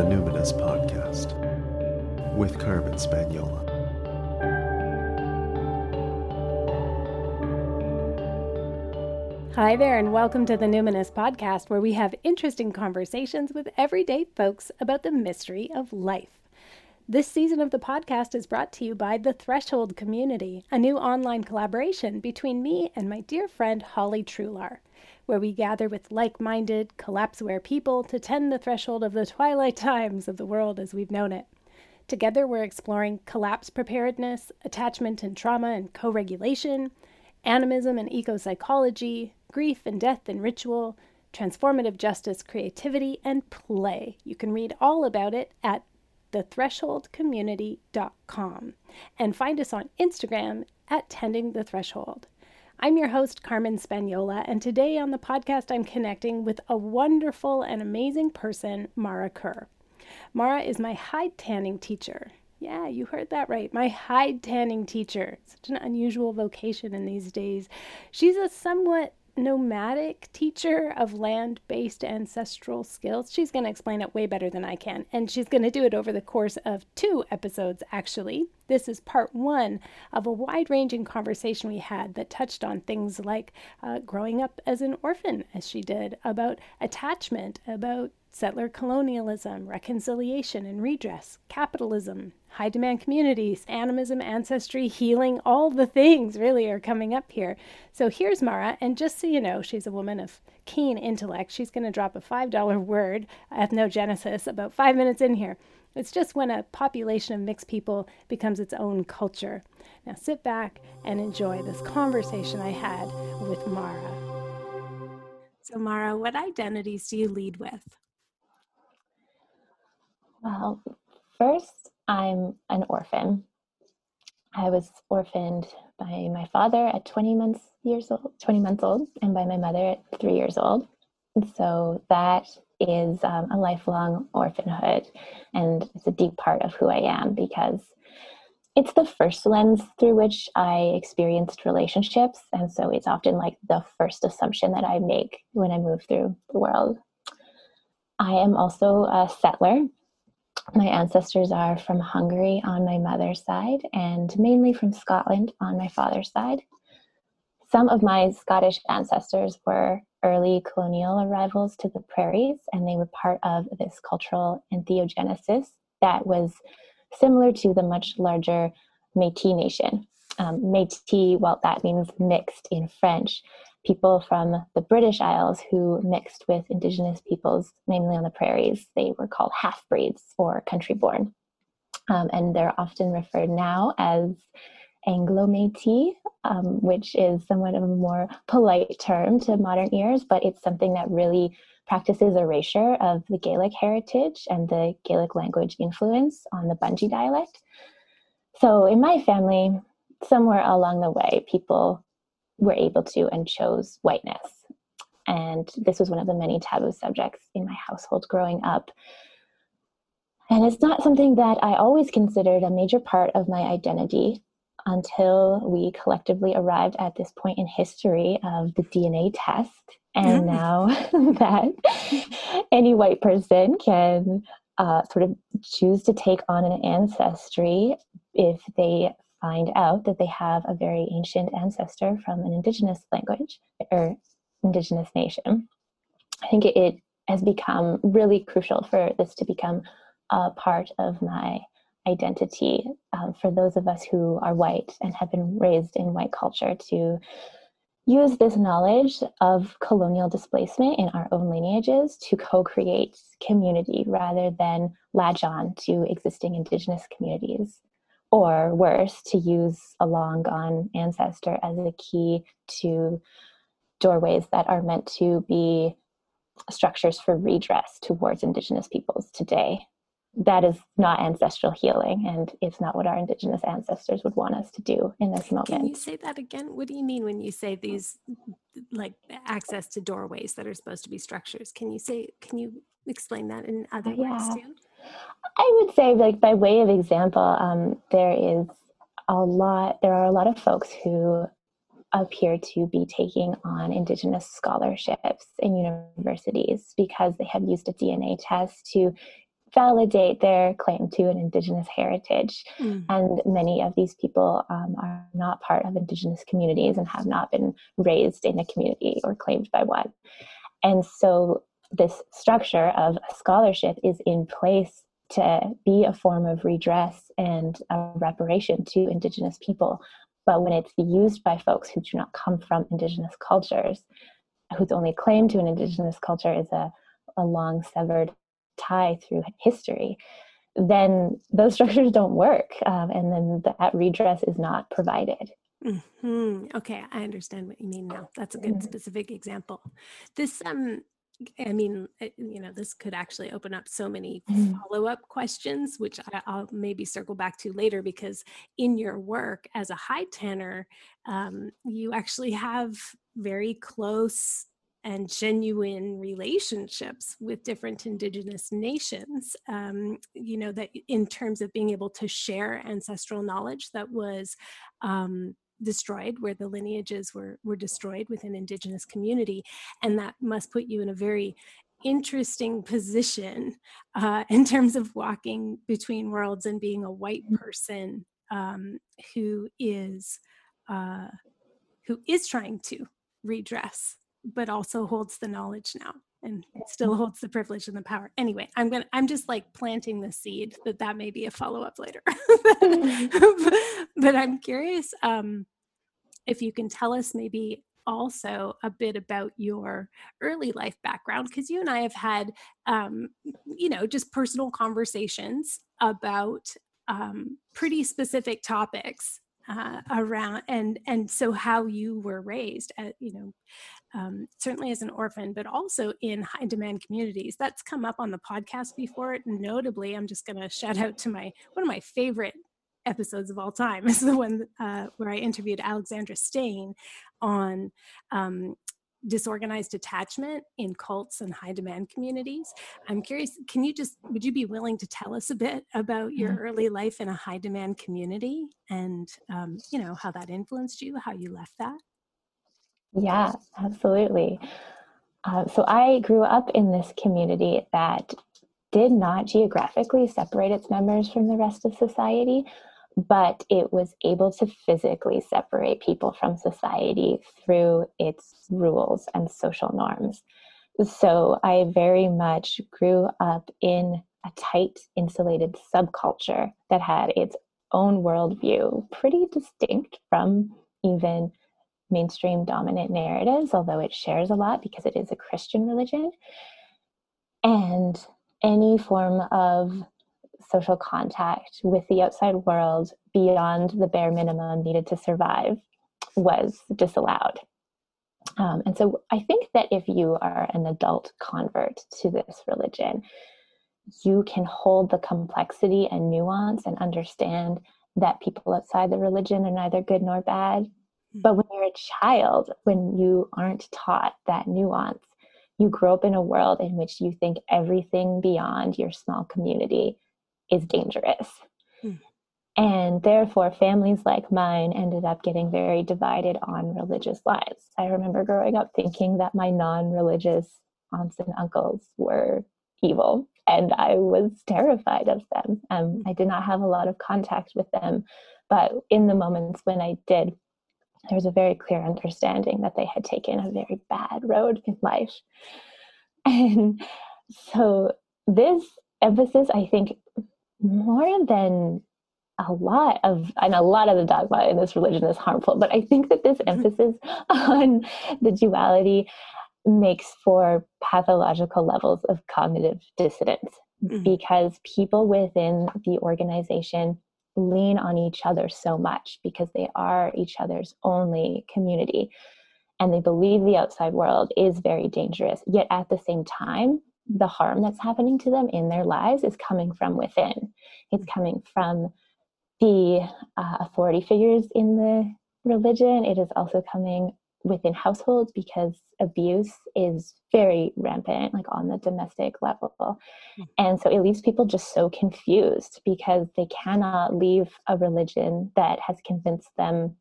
the Numinous Podcast with Carmen Spaniola. Hi there, and welcome to the Numinous Podcast, where we have interesting conversations with everyday folks about the mystery of life. This season of the podcast is brought to you by the Threshold Community, a new online collaboration between me and my dear friend Holly Trular, where we gather with like minded, collapseware people to tend the threshold of the twilight times of the world as we've known it. Together, we're exploring collapse preparedness, attachment and trauma and co regulation, animism and eco psychology, grief and death and ritual, transformative justice, creativity, and play. You can read all about it at thethresholdcommunity.com and find us on Instagram at Tending the Threshold. I'm your host, Carmen Spaniola, and today on the podcast, I'm connecting with a wonderful and amazing person, Mara Cur. Mara is my hide tanning teacher. Yeah, you heard that right. My hide tanning teacher. Such an unusual vocation in these days. She's a somewhat nomadic teacher of land based ancestral skills. She's going to explain it way better than I can, and she's going to do it over the course of two episodes, actually. This is part one of a wide ranging conversation we had that touched on things like uh, growing up as an orphan, as she did, about attachment, about settler colonialism, reconciliation and redress, capitalism, high demand communities, animism, ancestry, healing, all the things really are coming up here. So here's Mara, and just so you know, she's a woman of keen intellect. She's going to drop a $5 word, ethnogenesis, about five minutes in here. It's just when a population of mixed people becomes its own culture. Now sit back and enjoy this conversation I had with Mara. So, Mara, what identities do you lead with? Well, first, I'm an orphan. I was orphaned by my father at 20 months years old, 20 months old, and by my mother at three years old. And so that is um, a lifelong orphanhood, and it's a deep part of who I am because it's the first lens through which I experienced relationships, and so it's often like the first assumption that I make when I move through the world. I am also a settler. My ancestors are from Hungary on my mother's side, and mainly from Scotland on my father's side. Some of my Scottish ancestors were early colonial arrivals to the prairies, and they were part of this cultural ethnogenesis that was similar to the much larger Metis nation. Um, Metis, well, that means mixed in French. People from the British Isles who mixed with indigenous peoples, mainly on the prairies, they were called half breeds or country born. Um, and they're often referred now as Anglo Métis, um, which is somewhat of a more polite term to modern ears, but it's something that really practices erasure of the Gaelic heritage and the Gaelic language influence on the Bungi dialect. So, in my family, somewhere along the way, people were able to and chose whiteness. And this was one of the many taboo subjects in my household growing up. And it's not something that I always considered a major part of my identity until we collectively arrived at this point in history of the DNA test. And now that any white person can uh, sort of choose to take on an ancestry if they find out that they have a very ancient ancestor from an indigenous language or indigenous nation. I think it, has become really crucial for this to become a part of my identity um, for those of us who are white and have been raised in white culture to use this knowledge of colonial displacement in our own lineages to co create community rather than latch on to existing indigenous communities. Or worse, to use a long gone ancestor as a key to doorways that are meant to be structures for redress towards indigenous peoples today. That is not ancestral healing and it's not what our indigenous ancestors would want us to do in this moment. can you say that again? What do you mean when you say these like access to doorways that are supposed to be structures? Can you say can you explain that in other yeah. ways too i would say like by way of example um, there is a lot there are a lot of folks who appear to be taking on indigenous scholarships in universities because they have used a dna test to validate their claim to an Indigenous heritage. Mm. And many of these people um, are not part of Indigenous communities and have not been raised in a community or claimed by one. And so this structure of scholarship is in place to be a form of redress and a reparation to Indigenous people. But when it's used by folks who do not come from Indigenous cultures, whose only claim to an Indigenous culture is a, a long severed tie through history, then those structures don't work. Um, and then that redress is not provided. Mm-hmm. Okay, I understand what you mean now. That's a good mm-hmm. specific example. This um I mean, eh, you know, this could actually open up so many mm-hmm. follow up questions, which I, will maybe circle back to later because in your work as a hide tanner, um, you actually have very close and genuine relationships with different indigenous nations um, you know that in terms of being able to share ancestral knowledge that was um, destroyed where the lineages were were destroyed within indigenous community and that must put you in a very interesting position uh, in terms of walking between worlds and being a white mm. person um, who is uh, who is trying to redress but also holds the knowledge now and it still holds the privilege and the power. Anyway i'm gonna i'm just like planting the seed that that may be a follow-up later. But i'm curious um if you can tell us maybe also a bit about your early life background because you and i have had um you know just personal conversations about um pretty specific topics uh, around and and so how you were raised at you know um, certainly as an orphan, but also in high demand communities. That's come up on the podcast before. Notably, I'm just going to shout out to my one of my favorite episodes of all time is the one uh, where I interviewed Alexandra Stein on um, disorganized attachment in cults and high demand communities. I'm curious, can you just, would you be willing to tell us a bit about your mm-hmm. early life in a high demand community and, um, you know, how that influenced you, how you left that? Yeah, absolutely. Uh, so I grew up in this community that did not geographically separate its members from the rest of society, but it was able to physically separate people from society through its rules and social norms. So I very much grew up in a tight, insulated subculture that had its own worldview, pretty distinct from even mainstream dominant narratives, although it shares a lot because it is a Christian religion. And any form of social contact with the outside world beyond the bare minimum needed to survive was disallowed. Um, and so I think that if you are an adult convert to this religion, you can hold the complexity and nuance and understand that people outside the religion are neither good nor bad, but when you're a child, when you aren't taught that nuance, you grow up in a world in which you think everything beyond your small community is dangerous. Mm. And therefore, families like mine ended up getting very divided on religious lines. I remember growing up thinking that my non religious aunts and uncles were evil, and I was terrified of them. Um, I did not have a lot of contact with them, but in the moments when I did, there was a very clear understanding that they had taken a very bad road in life. And so this emphasis, I think, more than a lot of and a lot of the dogma in this religion is harmful but i think that this mm-hmm. emphasis on the duality makes for pathological levels of cognitive dissonance mm-hmm. because people within the organization lean on each other so much because they are each other's only community. And they believe the outside world is very dangerous yet at the same time the harm that's happening to them in their lives is coming from within. It's coming from the uh, authority figures in the religion. It is also coming within households because abuse is very rampant like on the domestic level. Mm-hmm. and so it leaves people just so confused because they cannot leave a religion that has convinced them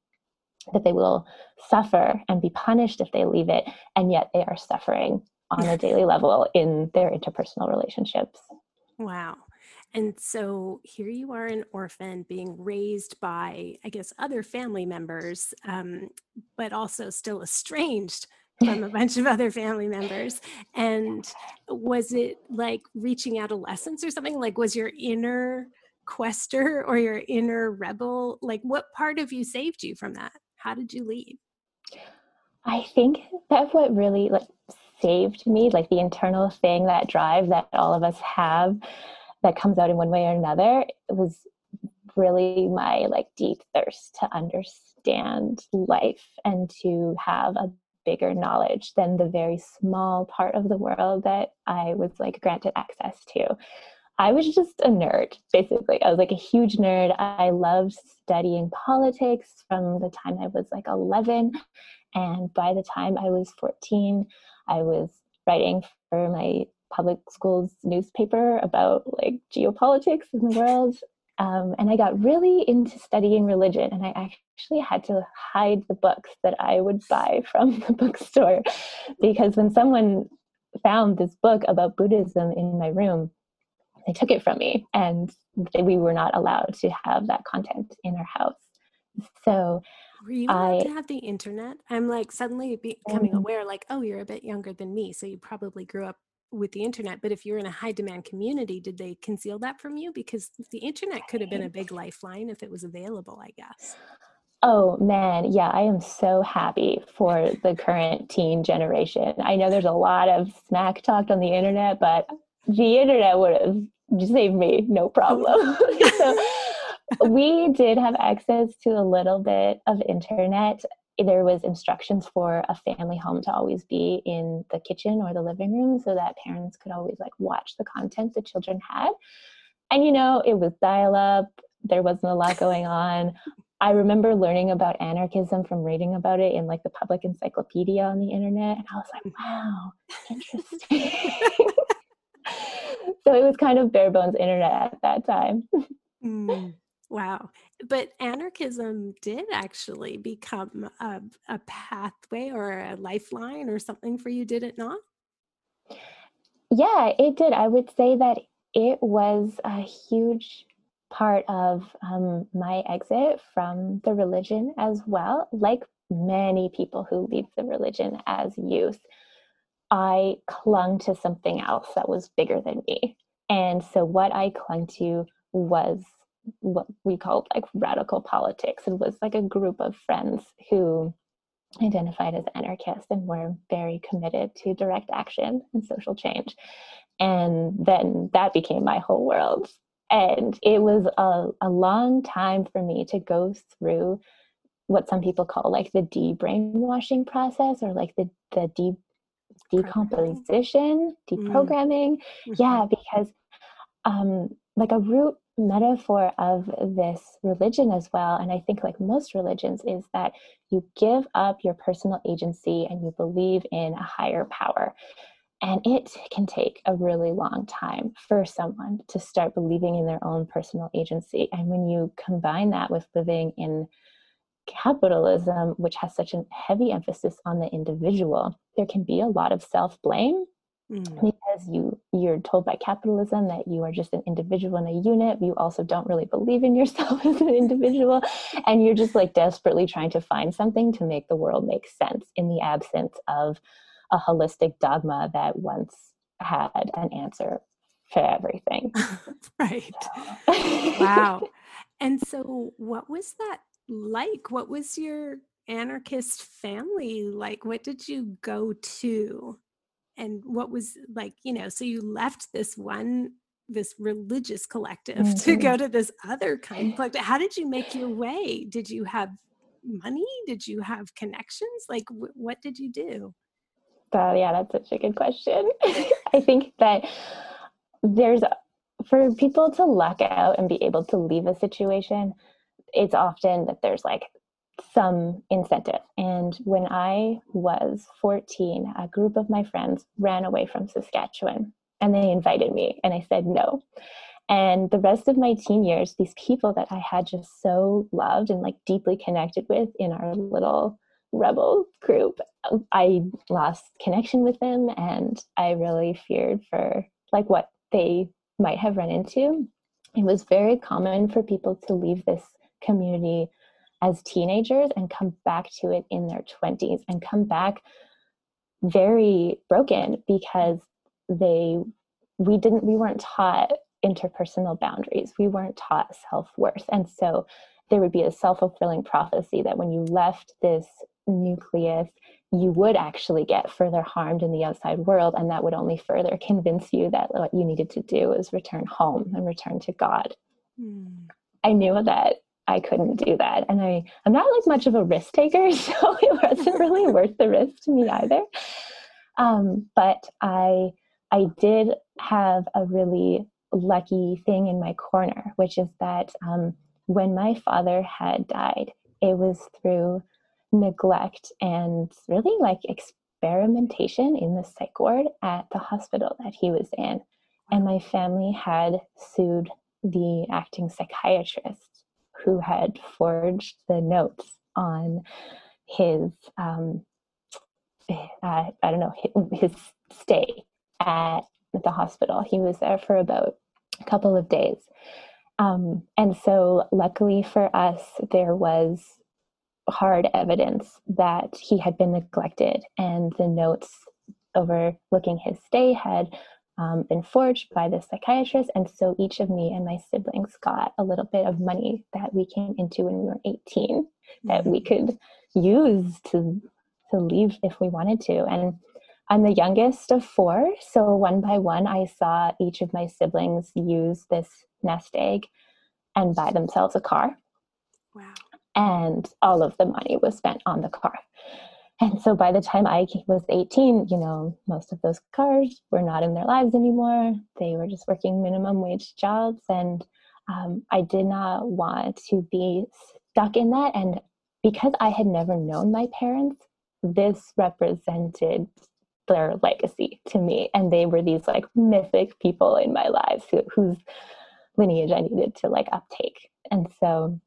that they will suffer and be punished if they leave it and yet they are suffering on a daily level in their interpersonal relationships. Wow And so here you are, an orphan being raised by, I guess, other family members, um, but also still estranged from a bunch of other family members. And was it like reaching adolescence or something? Like, was your inner quester or your inner rebel, like, what part of you saved you from that? How did you leave? I think that's what really like saved me, like the internal thing, that drive that all of us have that comes out in one way or another. It was really my like deep thirst to understand life and to have a bigger knowledge than the very small part of the world that I was like granted access to. I was just a nerd, basically. I was like a huge nerd. I loved studying politics from the time I was like 11. And by the time I was 14, I was writing for my public schools newspaper about like geopolitics in the world. Um, and I got really into studying religion, and I actually had to hide the books that I would buy from the bookstore because when someone found this book about Buddhism in my room, they took it from me, and we were not allowed to have that content in our house. So were you allowed I, to have the internet? I'm like suddenly becoming um, aware, like, oh, you're a bit younger than me, so you probably grew up with the internet. But if you're in a high demand community, did they conceal that from you? Because the internet could have been a big lifeline if it was available, I guess. Oh man, yeah, I am so happy for the current teen generation. I know there's a lot of smack talked on the internet, but the internet would have saved me, no problem. so we did have access to a little bit of internet. There was instructions for a family home to always be in the kitchen or the living room so that parents could always like watch the content the children had. And you know, it was dial up. There wasn't a lot going on. I remember learning about anarchism from reading about it in like the public encyclopedia on the internet. And I was like, wow, interesting. so it was kind of bare bones internet at that time. Mm. Wow. But anarchism did actually become a, a, pathway or a lifeline or something for you, did it not? Yeah, it did. I would say that it was a huge part of um, my exit from the religion as well. Like many people who leave the religion as youth, I clung to something else that was bigger than me. And so what I clung to was what we called like radical politics and was like a group of friends who identified as anarchists and were very committed to direct action and social change. And then that became my whole world. And it was a, a long time for me to go through what some people call like the de-brainwashing process or like the, the de- decomposition, deprogramming. Mm-hmm. Yeah, because um, like a root metaphor of this religion as well and i think like most religions is that you give up your personal agency and you believe in a higher power. And it can take a really long time for someone to start believing in their own personal agency. And when you combine that with living in capitalism which has such a heavy emphasis on the individual there can be a lot of self-blame Mm. because you you're told by capitalism that you are just an individual in a unit you also don't really believe in yourself as an individual. And you're just like desperately trying to find something to make the world make sense in the absence of a holistic dogma that once had an answer for everything. Right. Wow. And so what was that like? What was your anarchist family like? What did you go to and what was like you know so you left this one this religious collective mm-hmm. to go to this other kind of collective. How did you make your way? Did you have money? Did you have connections? Like w- what did you do? Oh yeah that's such a good question. I think that there's for people to luck out and be able to leave a situation it's often that there's like some incentive. And when I was 14, a group of my friends ran away from Saskatchewan and they invited me, and I said no. And the rest of my teen years, these people that I had just so loved and like deeply connected with in our little rebel group, I lost connection with them and I really feared for like what they might have run into. it was very common for people to leave this community as teenagers and come back to it in their 20s and come back very broken because they we didn't we weren't taught interpersonal boundaries. We weren't taught self-worth. And so there would be a self-fulfilling prophecy that when you left this nucleus you would actually get further harmed in the outside world. And that would only further convince you that what you needed to do is return home and return to god. Mm. i knew that i couldn't do that and i i'm not like much of a risk taker so it wasn't really worth the risk to me either um, but i i did have a really lucky thing in my corner which is that um, when my father had died it was through neglect and really like experimentation in the psych ward at the hospital that he was in. And my family had sued the acting psychiatrist who had forged the notes on his, um, uh, I don't know, his stay at the hospital. He was there for about a couple of days. Um, and so, luckily for us, there was hard evidence that he had been neglected, and the notes overlooking his stay had um, been forged by the psychiatrist. And so each of me and my siblings got a little bit of money that we came into when we were 18 mm-hmm. that we mm-hmm. could use to to leave if we wanted to. And I'm the youngest of four, so one by one, I saw each of my siblings use this nest egg and buy themselves a car. Wow and all of the money was spent on the car. And so by the time I was 18, you know, most of those cars were not in their lives anymore. They were just working minimum wage jobs. And um, I did not want to be stuck in that. And because I had never known my parents, this represented their legacy to me. And they were these like mythic people in my lives who, whose lineage I needed to like uptake. And so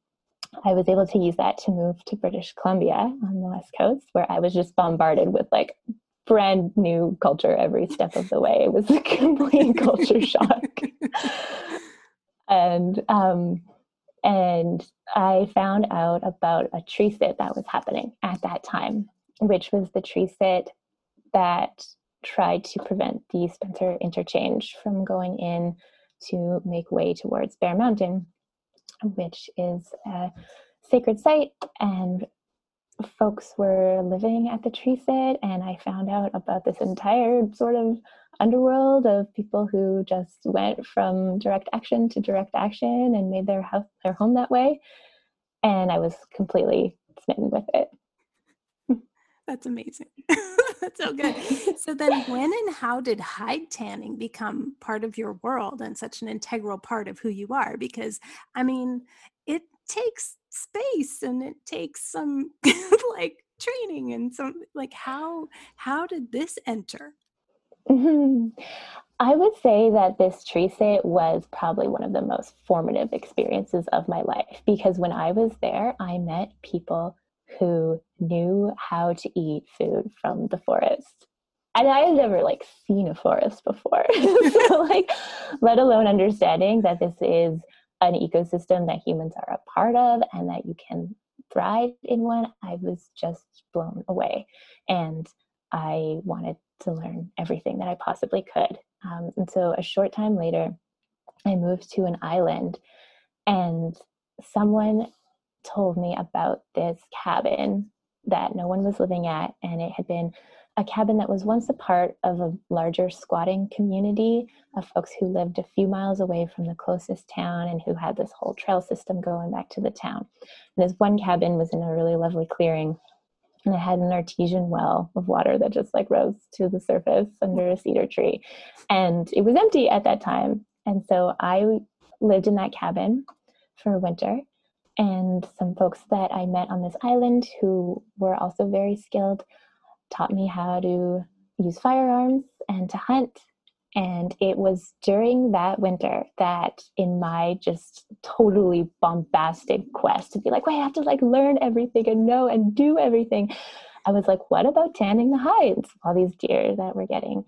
I was able to use that to move to British Columbia on the West Coast, where I was just bombarded with like brand new culture every step of the way. It was a complete culture shock. And um, and I found out about a tree sit that was happening at that time, which was the tree sit that tried to prevent the Spencer interchange from going in to make way towards Bear Mountain which is a sacred site and folks were living at the tree sit and i found out about this entire sort of underworld of people who just went from direct action to direct action and made their house their home that way and i was completely smitten with it. That's amazing that's so good. So then when and how did hide tanning become part of your world and such an integral part of who you are? Because i mean it takes space and it takes some like training and some like how how did this enter? Mm-hmm. i would say that this tree sit was probably one of the most formative experiences of my life because when i was there i met people who knew how to eat food from the forest and I had never like seen a forest before. so like let alone understanding that this is an ecosystem that humans are a part of and that you can thrive in one, I was just blown away. And I wanted to learn everything that I possibly could. Um, and so a short time later, I moved to an island and someone told me about this cabin that no one was living at and it had been a cabin that was once a part of a larger squatting community of folks who lived a few miles away from the closest town and who had this whole trail system going back to the town. And this one cabin was in a really lovely clearing and it had an artesian well of water that just like rose to the surface under a cedar tree. And it was empty at that time. And so I lived in that cabin for winter. And some folks that I met on this island who were also very skilled taught me how to use firearms and to hunt. And it was during that winter that, in my just totally bombastic quest to be like, wait, I have to like learn everything and know and do everything, I was like, what about tanning the hides of all these deer that we're getting?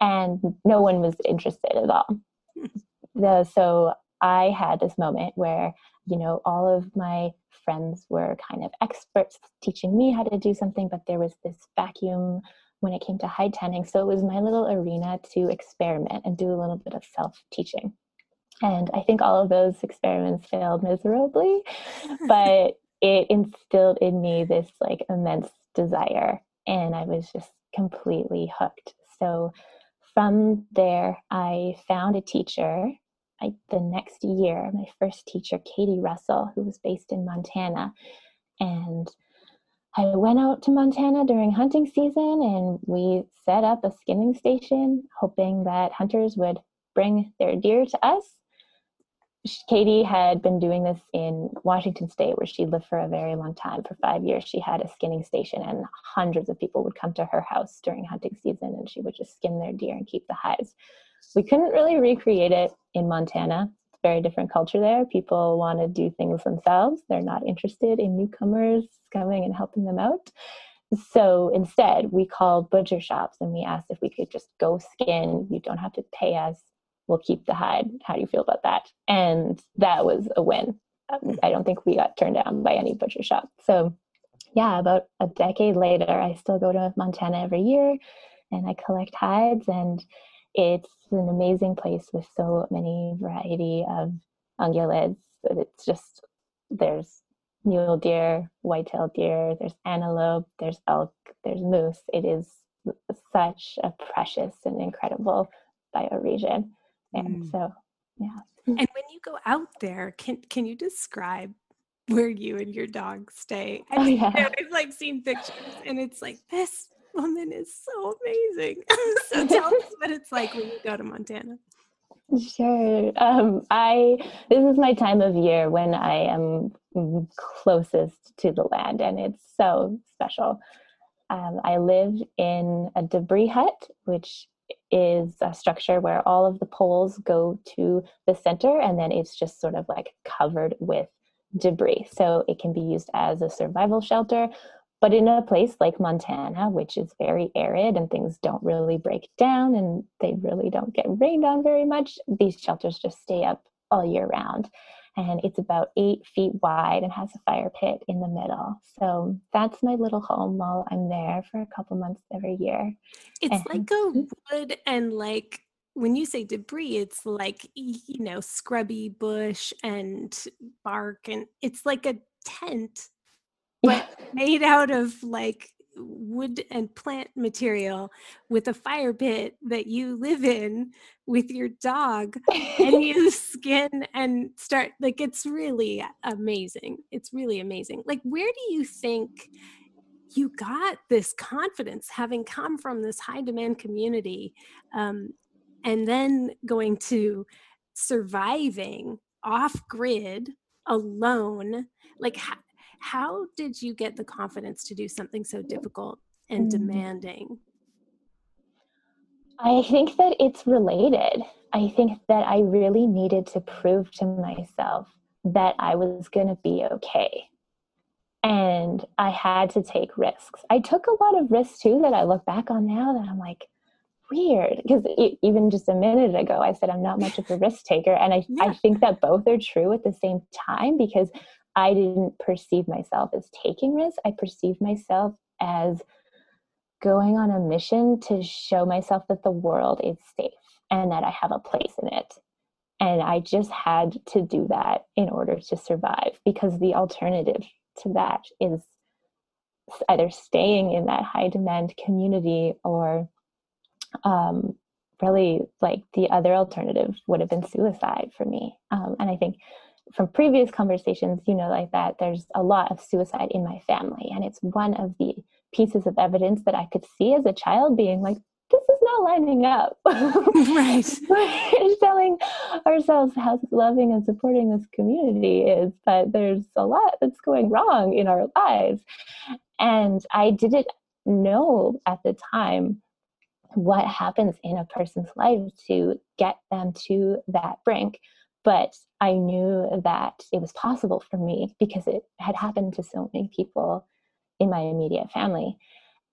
And no one was interested at all. Hmm. So I had this moment where, you know, all of my friends were kind of experts teaching me how to do something, but there was this vacuum when it came to hide tanning. So it was my little arena to experiment and do a little bit of self teaching. And I think all of those experiments failed miserably, but it instilled in me this like immense desire. And I was just completely hooked. So from there, I found a teacher. I, the next year, my first teacher, Katie Russell, who was based in Montana. And I went out to Montana during hunting season and we set up a skinning station, hoping that hunters would bring their deer to us Katie had been doing this in Washington State, where she lived for a very long time. For five years, she had a skinning station, and hundreds of people would come to her house during hunting season, and she would just skin their deer and keep the hides. We couldn't really recreate it in Montana. It's a very different culture there. People want to do things themselves, they're not interested in newcomers coming and helping them out. So instead, we called butcher shops and we asked if we could just go skin. You don't have to pay us we'll keep the hide. How do you feel about that? And that was a win. I don't think we got turned down by any butcher shop. So, yeah, about a decade later, I still go to Montana every year and I collect hides. And it's an amazing place with so many variety of ungulates. It's just, there's mule deer, white-tailed deer, there's antelope, there's elk, there's moose. It is such a precious and incredible bioregion and mm. so yeah and when you go out there can can you describe where you and your dog stay I oh, yeah. i've like seen pictures and it's like this woman is so amazing so tell us what it's like when you go to montana Sure. Um, I this is my time of year when I am closest to the land, and it's so special. Um, I live in a debris hut, which is a structure where all of the poles go to the center and then it's just sort of like covered with debris. So it can be used as a survival shelter. But in a place like Montana, which is very arid and things don't really break down and they really don't get rained on very much, these shelters just stay up all year round and it's about eight feet wide and has a fire pit in the middle. So that's my little home while I'm there for a couple months every year. It's and, like a hmm? wood and like when you say debris, it's like you know scrubby bush and bark, and it's like a tent, but made out of like wood and plant material with a fire pit that you live in with your dog and you skin and start like it's really amazing. It's really amazing. Like where do you think you got this confidence having come from this high demand community um, and then going to surviving off grid alone? Like how did you get the confidence to do something so difficult and mm. demanding? I think that it's related. I think that I really needed to prove to myself that I was going to be okay. And I had to take risks. I took a lot of risks too that I look back on now that I'm like, weird. Because even just a minute ago, I said I'm not much of a risk taker. And I, yeah. I think that both are true at the same time because I didn't perceive myself as taking risks. I perceived myself as going on a mission to show myself that the world is safe and that I have a place in it. And I just had to do that in order to survive because the alternative to that is either staying in that high demand community or um, really like the other alternative would have been suicide for me. Um, and I think from previous conversations, you know, like that, there's a lot of suicide in my family. And it's one of the pieces of evidence that I could see as a child being like, this is not lining up. right. We're telling ourselves how loving and supporting this community is, but there's a lot that's going wrong in our lives. And I didn't know at the time what happens in a person's life to get them to that brink but I knew that it was possible for me because it had happened to so many people in my immediate family.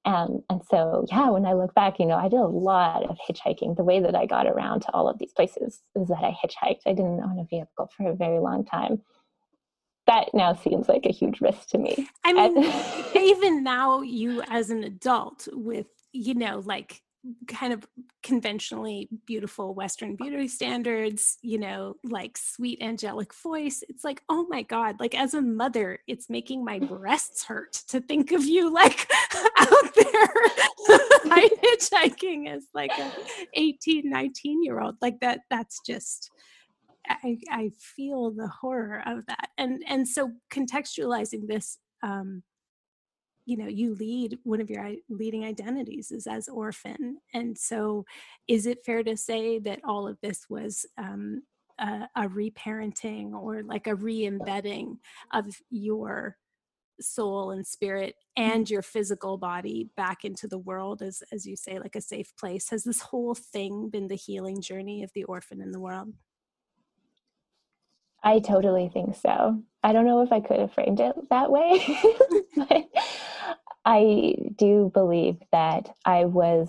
Um, and so, yeah, when I look back, you know, I did a lot of hitchhiking. The way that I got around to all of these places is that I hitchhiked. I didn't own a vehicle for a very long time. That now seems like a huge risk to me. I mean, even now, you as an adult with, you know, like kind of conventionally beautiful western beauty standards you know like sweet angelic voice. It's like oh my god like as a mother it's making my breasts hurt to think of you like out there. Hitchhiking as like a 18 19 year old like that that's just I, I feel the horror of that. And and so contextualizing this um you know you lead one of your leading identities is as orphan and so is it fair to say that all of this was um, a, a reparenting or like a re-embedding of your soul and spirit and your physical body back into the world as as you say like a safe place? Has this whole thing been the healing journey of the orphan in the world? I totally think so. I don't know if i could have framed it that way but I do believe that I was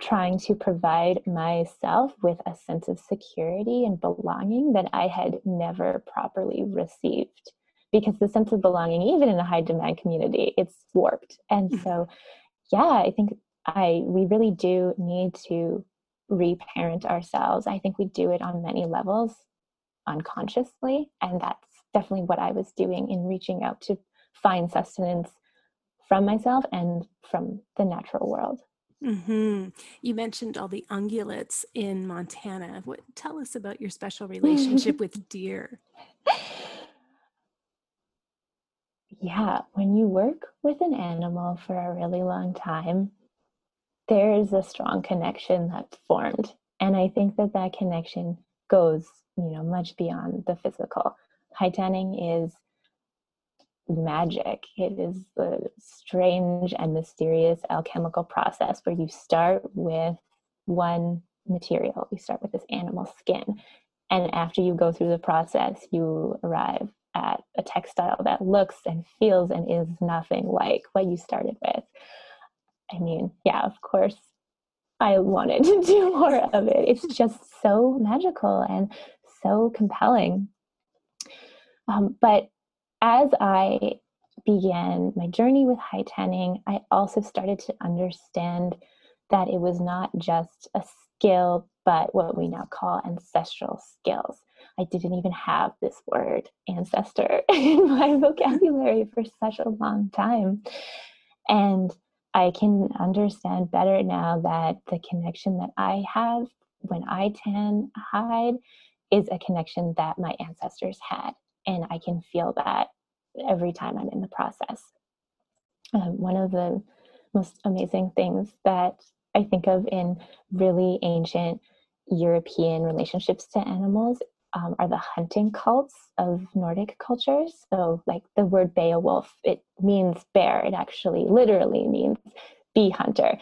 trying to provide myself with a sense of security and belonging that I had never properly received. Because the sense of belonging, even in a high demand community, it's warped. And mm-hmm. so, yeah, I think I we really do need to reparent ourselves. I think we do it on many levels unconsciously. And that's definitely what I was doing in reaching out to find sustenance from myself and from the natural world. Mm-hmm. You mentioned all the ungulates in Montana. What tell us about your special relationship with deer? Yeah, when you work with an animal for a really long time, there is a strong connection that's formed, and I think that that connection goes, you know, much beyond the physical. Hide tanning is magic. It is a strange and mysterious alchemical process where you start with one material. You start with this animal skin. And after you go through the process, you arrive at a textile that looks and feels and is nothing like what you started with. I mean, yeah, of course, I wanted to do more of it. It's just so magical and so compelling. Um, but as I began my journey with hide tanning, I also started to understand that it was not just a skill, but what we now call ancestral skills. I didn't even have this word ancestor in my vocabulary for such a long time. And I can understand better now that the connection that I have when I tan hide is a connection that my ancestors had and I can feel that every time I'm in the process. Um, one of the most amazing things that I think of in really ancient European relationships to animals um, are the hunting cults of Nordic cultures. So, like the word Beowulf, it means bear. It actually literally means bee hunter.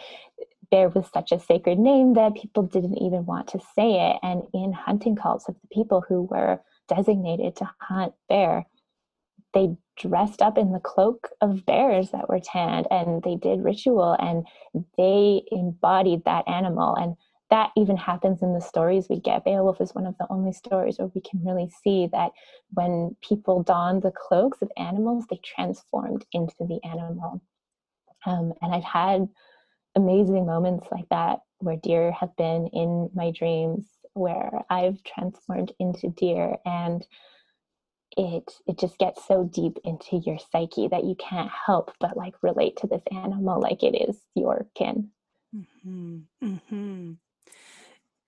Bear was such a sacred name that people didn't even want to say it. And in hunting cults of the people who were designated to hunt bear, they dressed up in the cloak of bears that were tanned and they did ritual and they embodied that animal and that even happens in the stories we get. Beowulf is one of the only stories where we can really see that when people donned the cloaks of animals, they transformed into the animal. Um, and I've had amazing moments like that where deer have been in my dreams where I've transformed into deer and it it just gets so deep into your psyche that you can't help but like relate to this animal like it is your kin. Mm-hmm. Mm-hmm.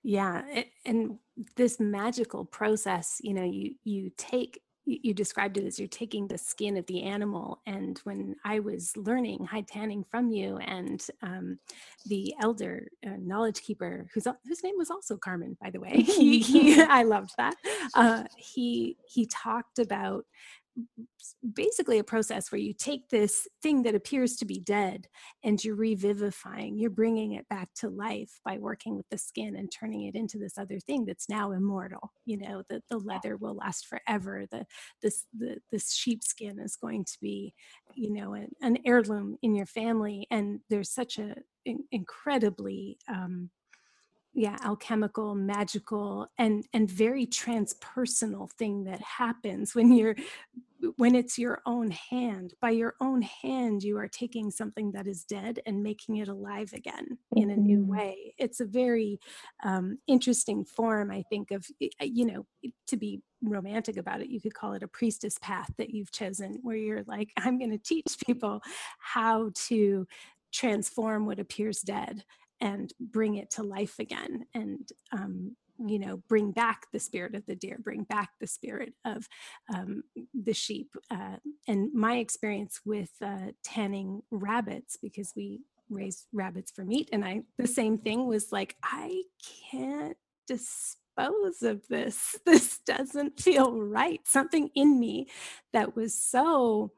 Yeah, it, and this magical process, you know, you you take you described it as you're taking the skin of the animal. And when I was learning hide tanning from you and um, the elder uh, knowledge keeper, whose whose name was also Carmen, by the way, he, he I loved that. Uh, he he talked about basically a process where you take this thing that appears to be dead and you're revivifying you're bringing it back to life by working with the skin and turning it into this other thing that's now immortal you know that the leather will last forever the this the this sheepskin is going to be you know an, an heirloom in your family. And there's such a in, incredibly um, yeah alchemical magical and and very transpersonal thing that happens when you're when it's your own hand by your own hand you are taking something that is dead and making it alive again in a new mm-hmm. way it's a very um, interesting form i think of you know to be romantic about it you could call it a priestess path that you've chosen where you're like i'm going to teach people how to transform what appears dead and bring it to life again and um, you know bring back the spirit of the deer bring back the spirit of um, the sheep uh, and my experience with uh, tanning rabbits because we raise rabbits for meat and i the same thing was like i can't dispose of this. This doesn't feel right. Something in me that was so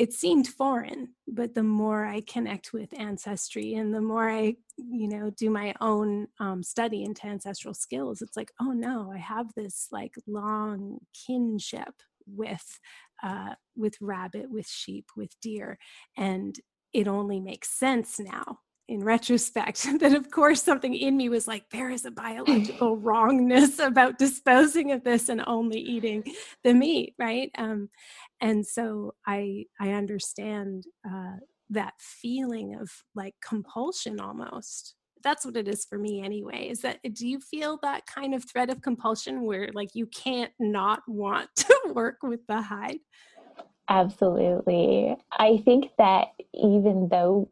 it seemed foreign but the more i connect with ancestry and the more i you know do my own um, study into ancestral skills it's like oh no i have this like long kinship with uh, with rabbit with sheep with deer and it only makes sense now in retrospect that of course something in me was like there is a biological wrongness about disposing of this and only eating the meat right? Um, and so i i understand uh, that feeling of like compulsion almost. That's what it is for me anyway is that do you feel that kind of thread of compulsion where like you can't not want to work with the hide? Absolutely. I think that even though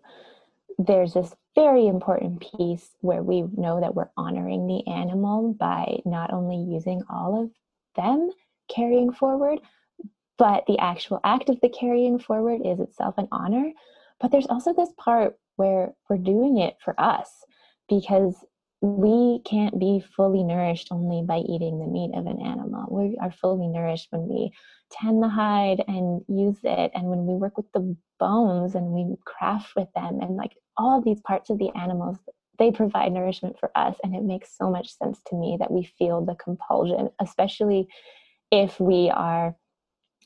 there's this very important piece where we know that we're honoring the animal by not only using all of them carrying forward, but the actual act of the carrying forward is itself an honor. But there's also this part where we're doing it for us because we can't be fully nourished only by eating the meat of an animal. We are fully nourished when we tan the hide and use it, and when we work with the bones and we craft with them, and like all these parts of the animals they provide nourishment for us and it makes so much sense to me that we feel the compulsion especially if we are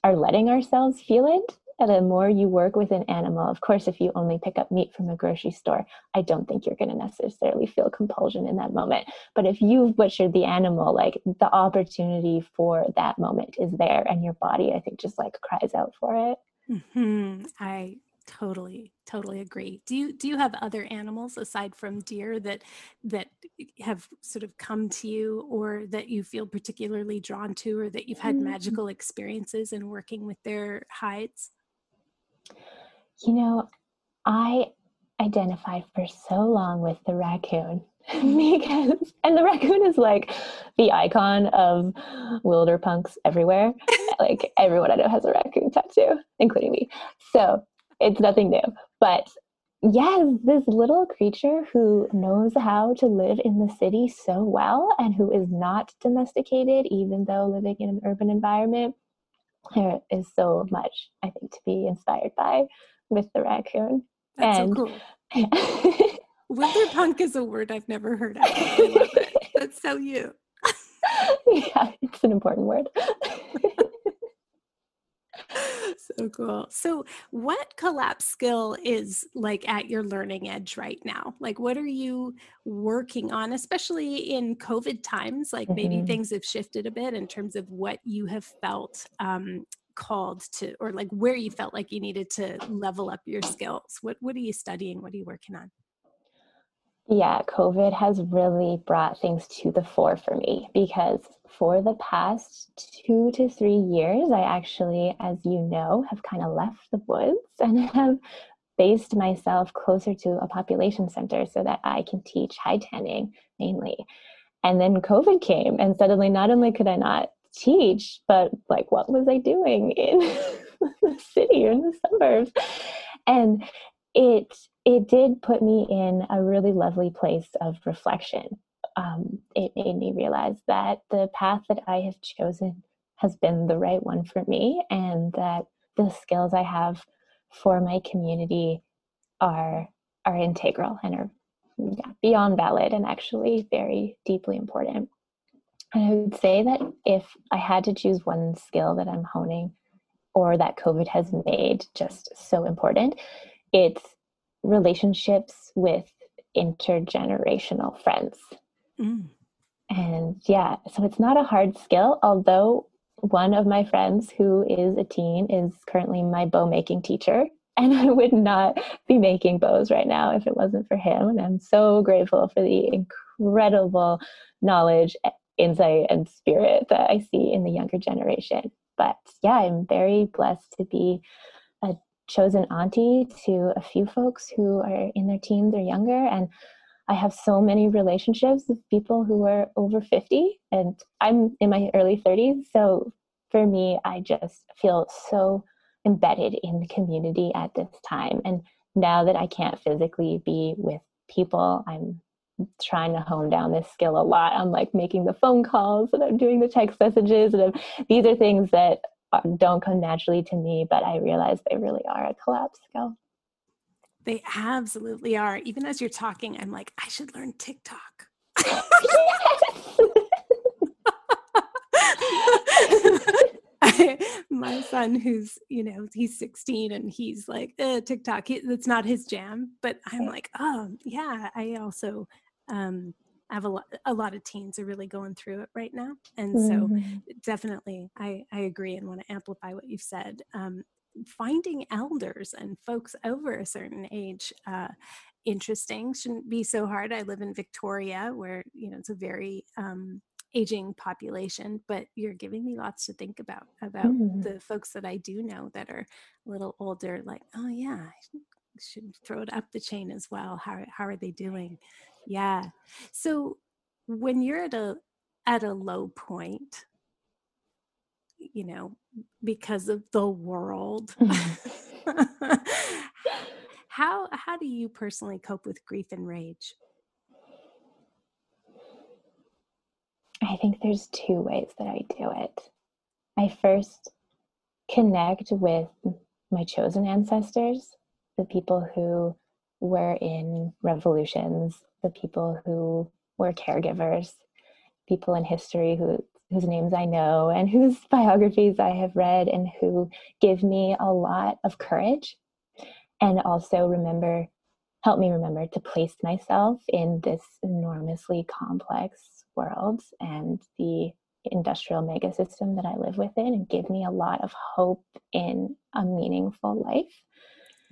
are letting ourselves feel it and the more you work with an animal. Of course if you only pick up meat from a grocery store i don't think you're going to necessarily feel compulsion in that moment. But if you've butchered the animal like the opportunity for that moment is there and your body i think just like cries out for it. Mm-hmm. i totally totally agree. Do you do you have other animals aside from deer that that have sort of come to you or that you feel particularly drawn to or that you've had mm-hmm. magical experiences in working with their hides? You know i identified for so long with the raccoon because and the raccoon is like the icon of wilder punks everywhere. Like everyone i know has a raccoon tattoo including me. So it's nothing new. But yes, this little creature who knows how to live in the city so well and who is not domesticated, even though living in an urban environment, there is so much, I think, to be inspired by with the raccoon. That's and, so cool. punk is a word I've never heard of. I love it. That's so you. yeah, it's an important word. so cool. So, what collapse skill is like at your learning edge right now? Like, what are you working on, especially in COVID times? Like, mm-hmm. maybe things have shifted a bit in terms of what you have felt um, called to, or like where you felt like you needed to level up your skills. What What are you studying? What are you working on? Yeah, COVID has really brought things to the fore for me because for the past two to three years, I actually, as you know, have kind of left the woods and have based myself closer to a population center so that I can teach hide tanning mainly. And then COVID came, and suddenly not only could I not teach, but like, what was I doing in the city or in the suburbs? And it it did put me in a really lovely place of reflection. Um, it made me realize that the path that I have chosen has been the right one for me and that the skills I have for my community are are integral and are yeah, beyond valid and actually very deeply important. And I would say that if I had to choose one skill that I'm honing or that COVID has made just so important, it's relationships with intergenerational friends. Mm. And yeah, so it's not a hard skill, although one of my friends who is a teen is currently my bow making teacher. And I would not be making bows right now if it wasn't for him. And I'm so grateful for the incredible knowledge, insight, and spirit that I see in the younger generation. But yeah, I'm very blessed to be chosen auntie to a few folks who are in their teens or younger. And I have so many relationships with people who are over 50, and I'm in my early 30s. So for me, I just feel so embedded in the community at this time. And now that I can't physically be with people, I'm trying to hone down this skill a lot. I'm like making the phone calls and I'm doing the text messages. And I'm, these are things that don't come naturally to me, but I realize they really are a collapse skill. They absolutely are. Even as you're talking, I'm like, I should learn TikTok. my son who's you know he's 16 and he's like eh, tiktok that's not his jam but i'm like oh yeah i also um I have a lot, a lot of teens are really going through it right now. And so mm-hmm. definitely I, I agree and want to amplify what you've said. Um, finding elders and folks over a certain age uh, interesting shouldn't be so hard i live in victoria where you know it's a very um, aging population but you're giving me lots to think about about mm. the folks that i do know that are a little older like oh yeah I should throw it up the chain as well how, how are they doing yeah so when you're at a at a low point you know, because of the world. Mm-hmm. how how do you personally cope with grief and rage? I think there's two ways that I do it. I first connect with my chosen ancestors, the people who were in revolutions, the people who were caregivers, people in history who whose names I know and whose biographies I have read and who give me a lot of courage and also remember help me remember to place myself in this enormously complex world and the industrial mega system that I live within and give me a lot of hope in a meaningful life.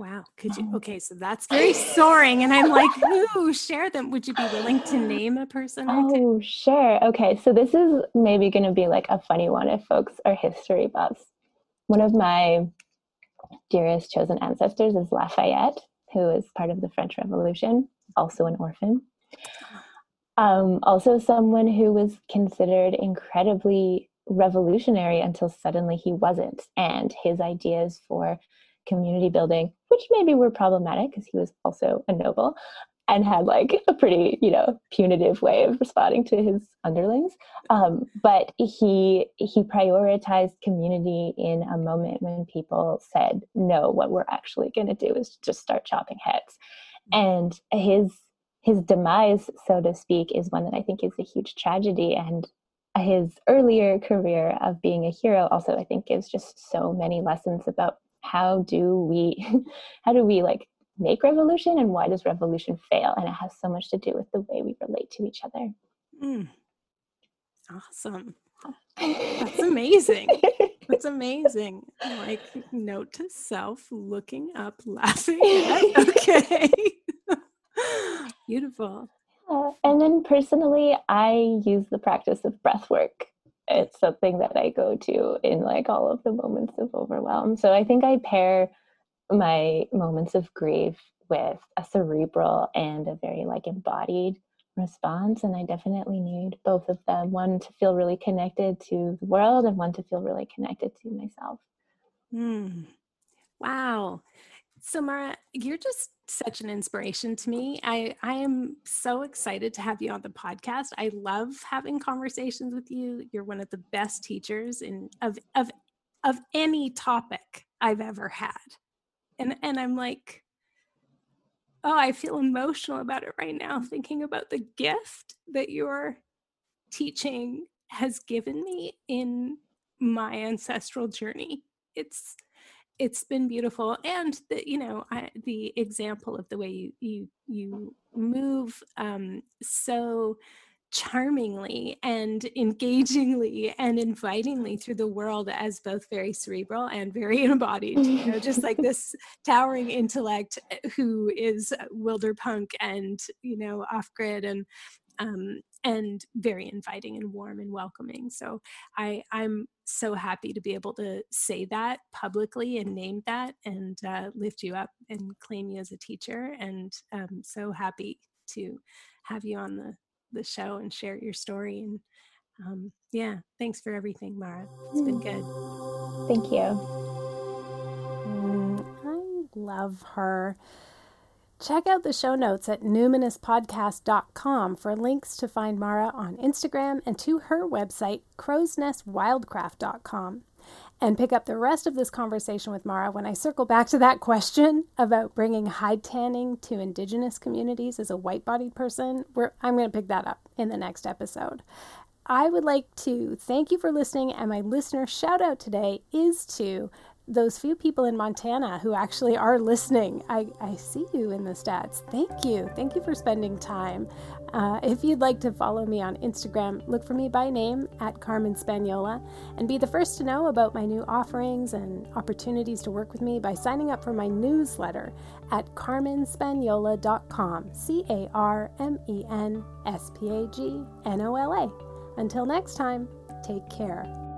Wow. Could you? Okay, so that's very soaring. And I'm like, who share them? Would you be willing to name a person? Oh, sure. Okay, so this is maybe going to be like a funny one if folks are history buffs. One of my dearest chosen ancestors is Lafayette, who is part of the French Revolution, also an orphan. Um, also, someone who was considered incredibly revolutionary until suddenly he wasn't. And his ideas for community building, which maybe were problematic because he was also a noble and had like a pretty, you know, punitive way of responding to his underlings. Um, but he he prioritized community in a moment when people said, "No, what we're actually going to do is just start chopping heads." And his his demise, so to speak, is one that I think is a huge tragedy. And his earlier career of being a hero also, I think, gives just so many lessons about how do we how do we like make revolution and why does revolution fail? And it has so much to do with the way we relate to each other. Mm. awesome. That's amazing. That's amazing. Like note to self looking up laughing okay. Beautiful. Uh, and then personally i use the practice of breath work it's something that I go to in like all of the moments of overwhelm. So I think I pair my moments of grief with a cerebral and a very like embodied response and i definitely need both of them one to feel really connected to the world and one to feel really connected to myself mm. wow So Mara, you're just such an inspiration to me. I I am so excited to have you on the podcast. I love having conversations with you. You're one of the best teachers in of of of any topic I've ever had. And and I'm like oh, I feel emotional about it right now thinking about the gift that your teaching has given me in my ancestral journey. It's it's been beautiful and the you know I, the example of the way you you you move um, so charmingly and engagingly and invitingly through the world as both very cerebral and very embodied you know just like this towering intellect eh, who is wilderpunk and you know off grid and um, and very inviting and warm and welcoming. So I, I'm so happy to be able to say that publicly and name that and uh, lift you up and claim you as a teacher. And um, so happy to have you on the, the show and share your story. And um, yeah, thanks for everything, Mara. It's been good. Thank you. Mm, I love her. Check out the show notes at numinouspodcast.com for links to find Mara on Instagram and to her website, crowsnestwildcraft.com. And pick up the rest of this conversation with Mara when I circle back to that question about bringing hide tanning to Indigenous communities as a white bodied person. We're, I'm going to pick that up in the next episode. I would like to thank you for listening, and my listener shout out today is to those few people in Montana who actually are listening. I, I see you in the stats. Thank you. Thank you for spending time. Uh, if you'd like to follow me on Instagram, look for me by name at Carmen Spagnola and be the first to know about my new offerings and opportunities to work with me by signing up for my newsletter at carmenspagnola.com. C A R M E N S P A G N O L A. Until next time, take care.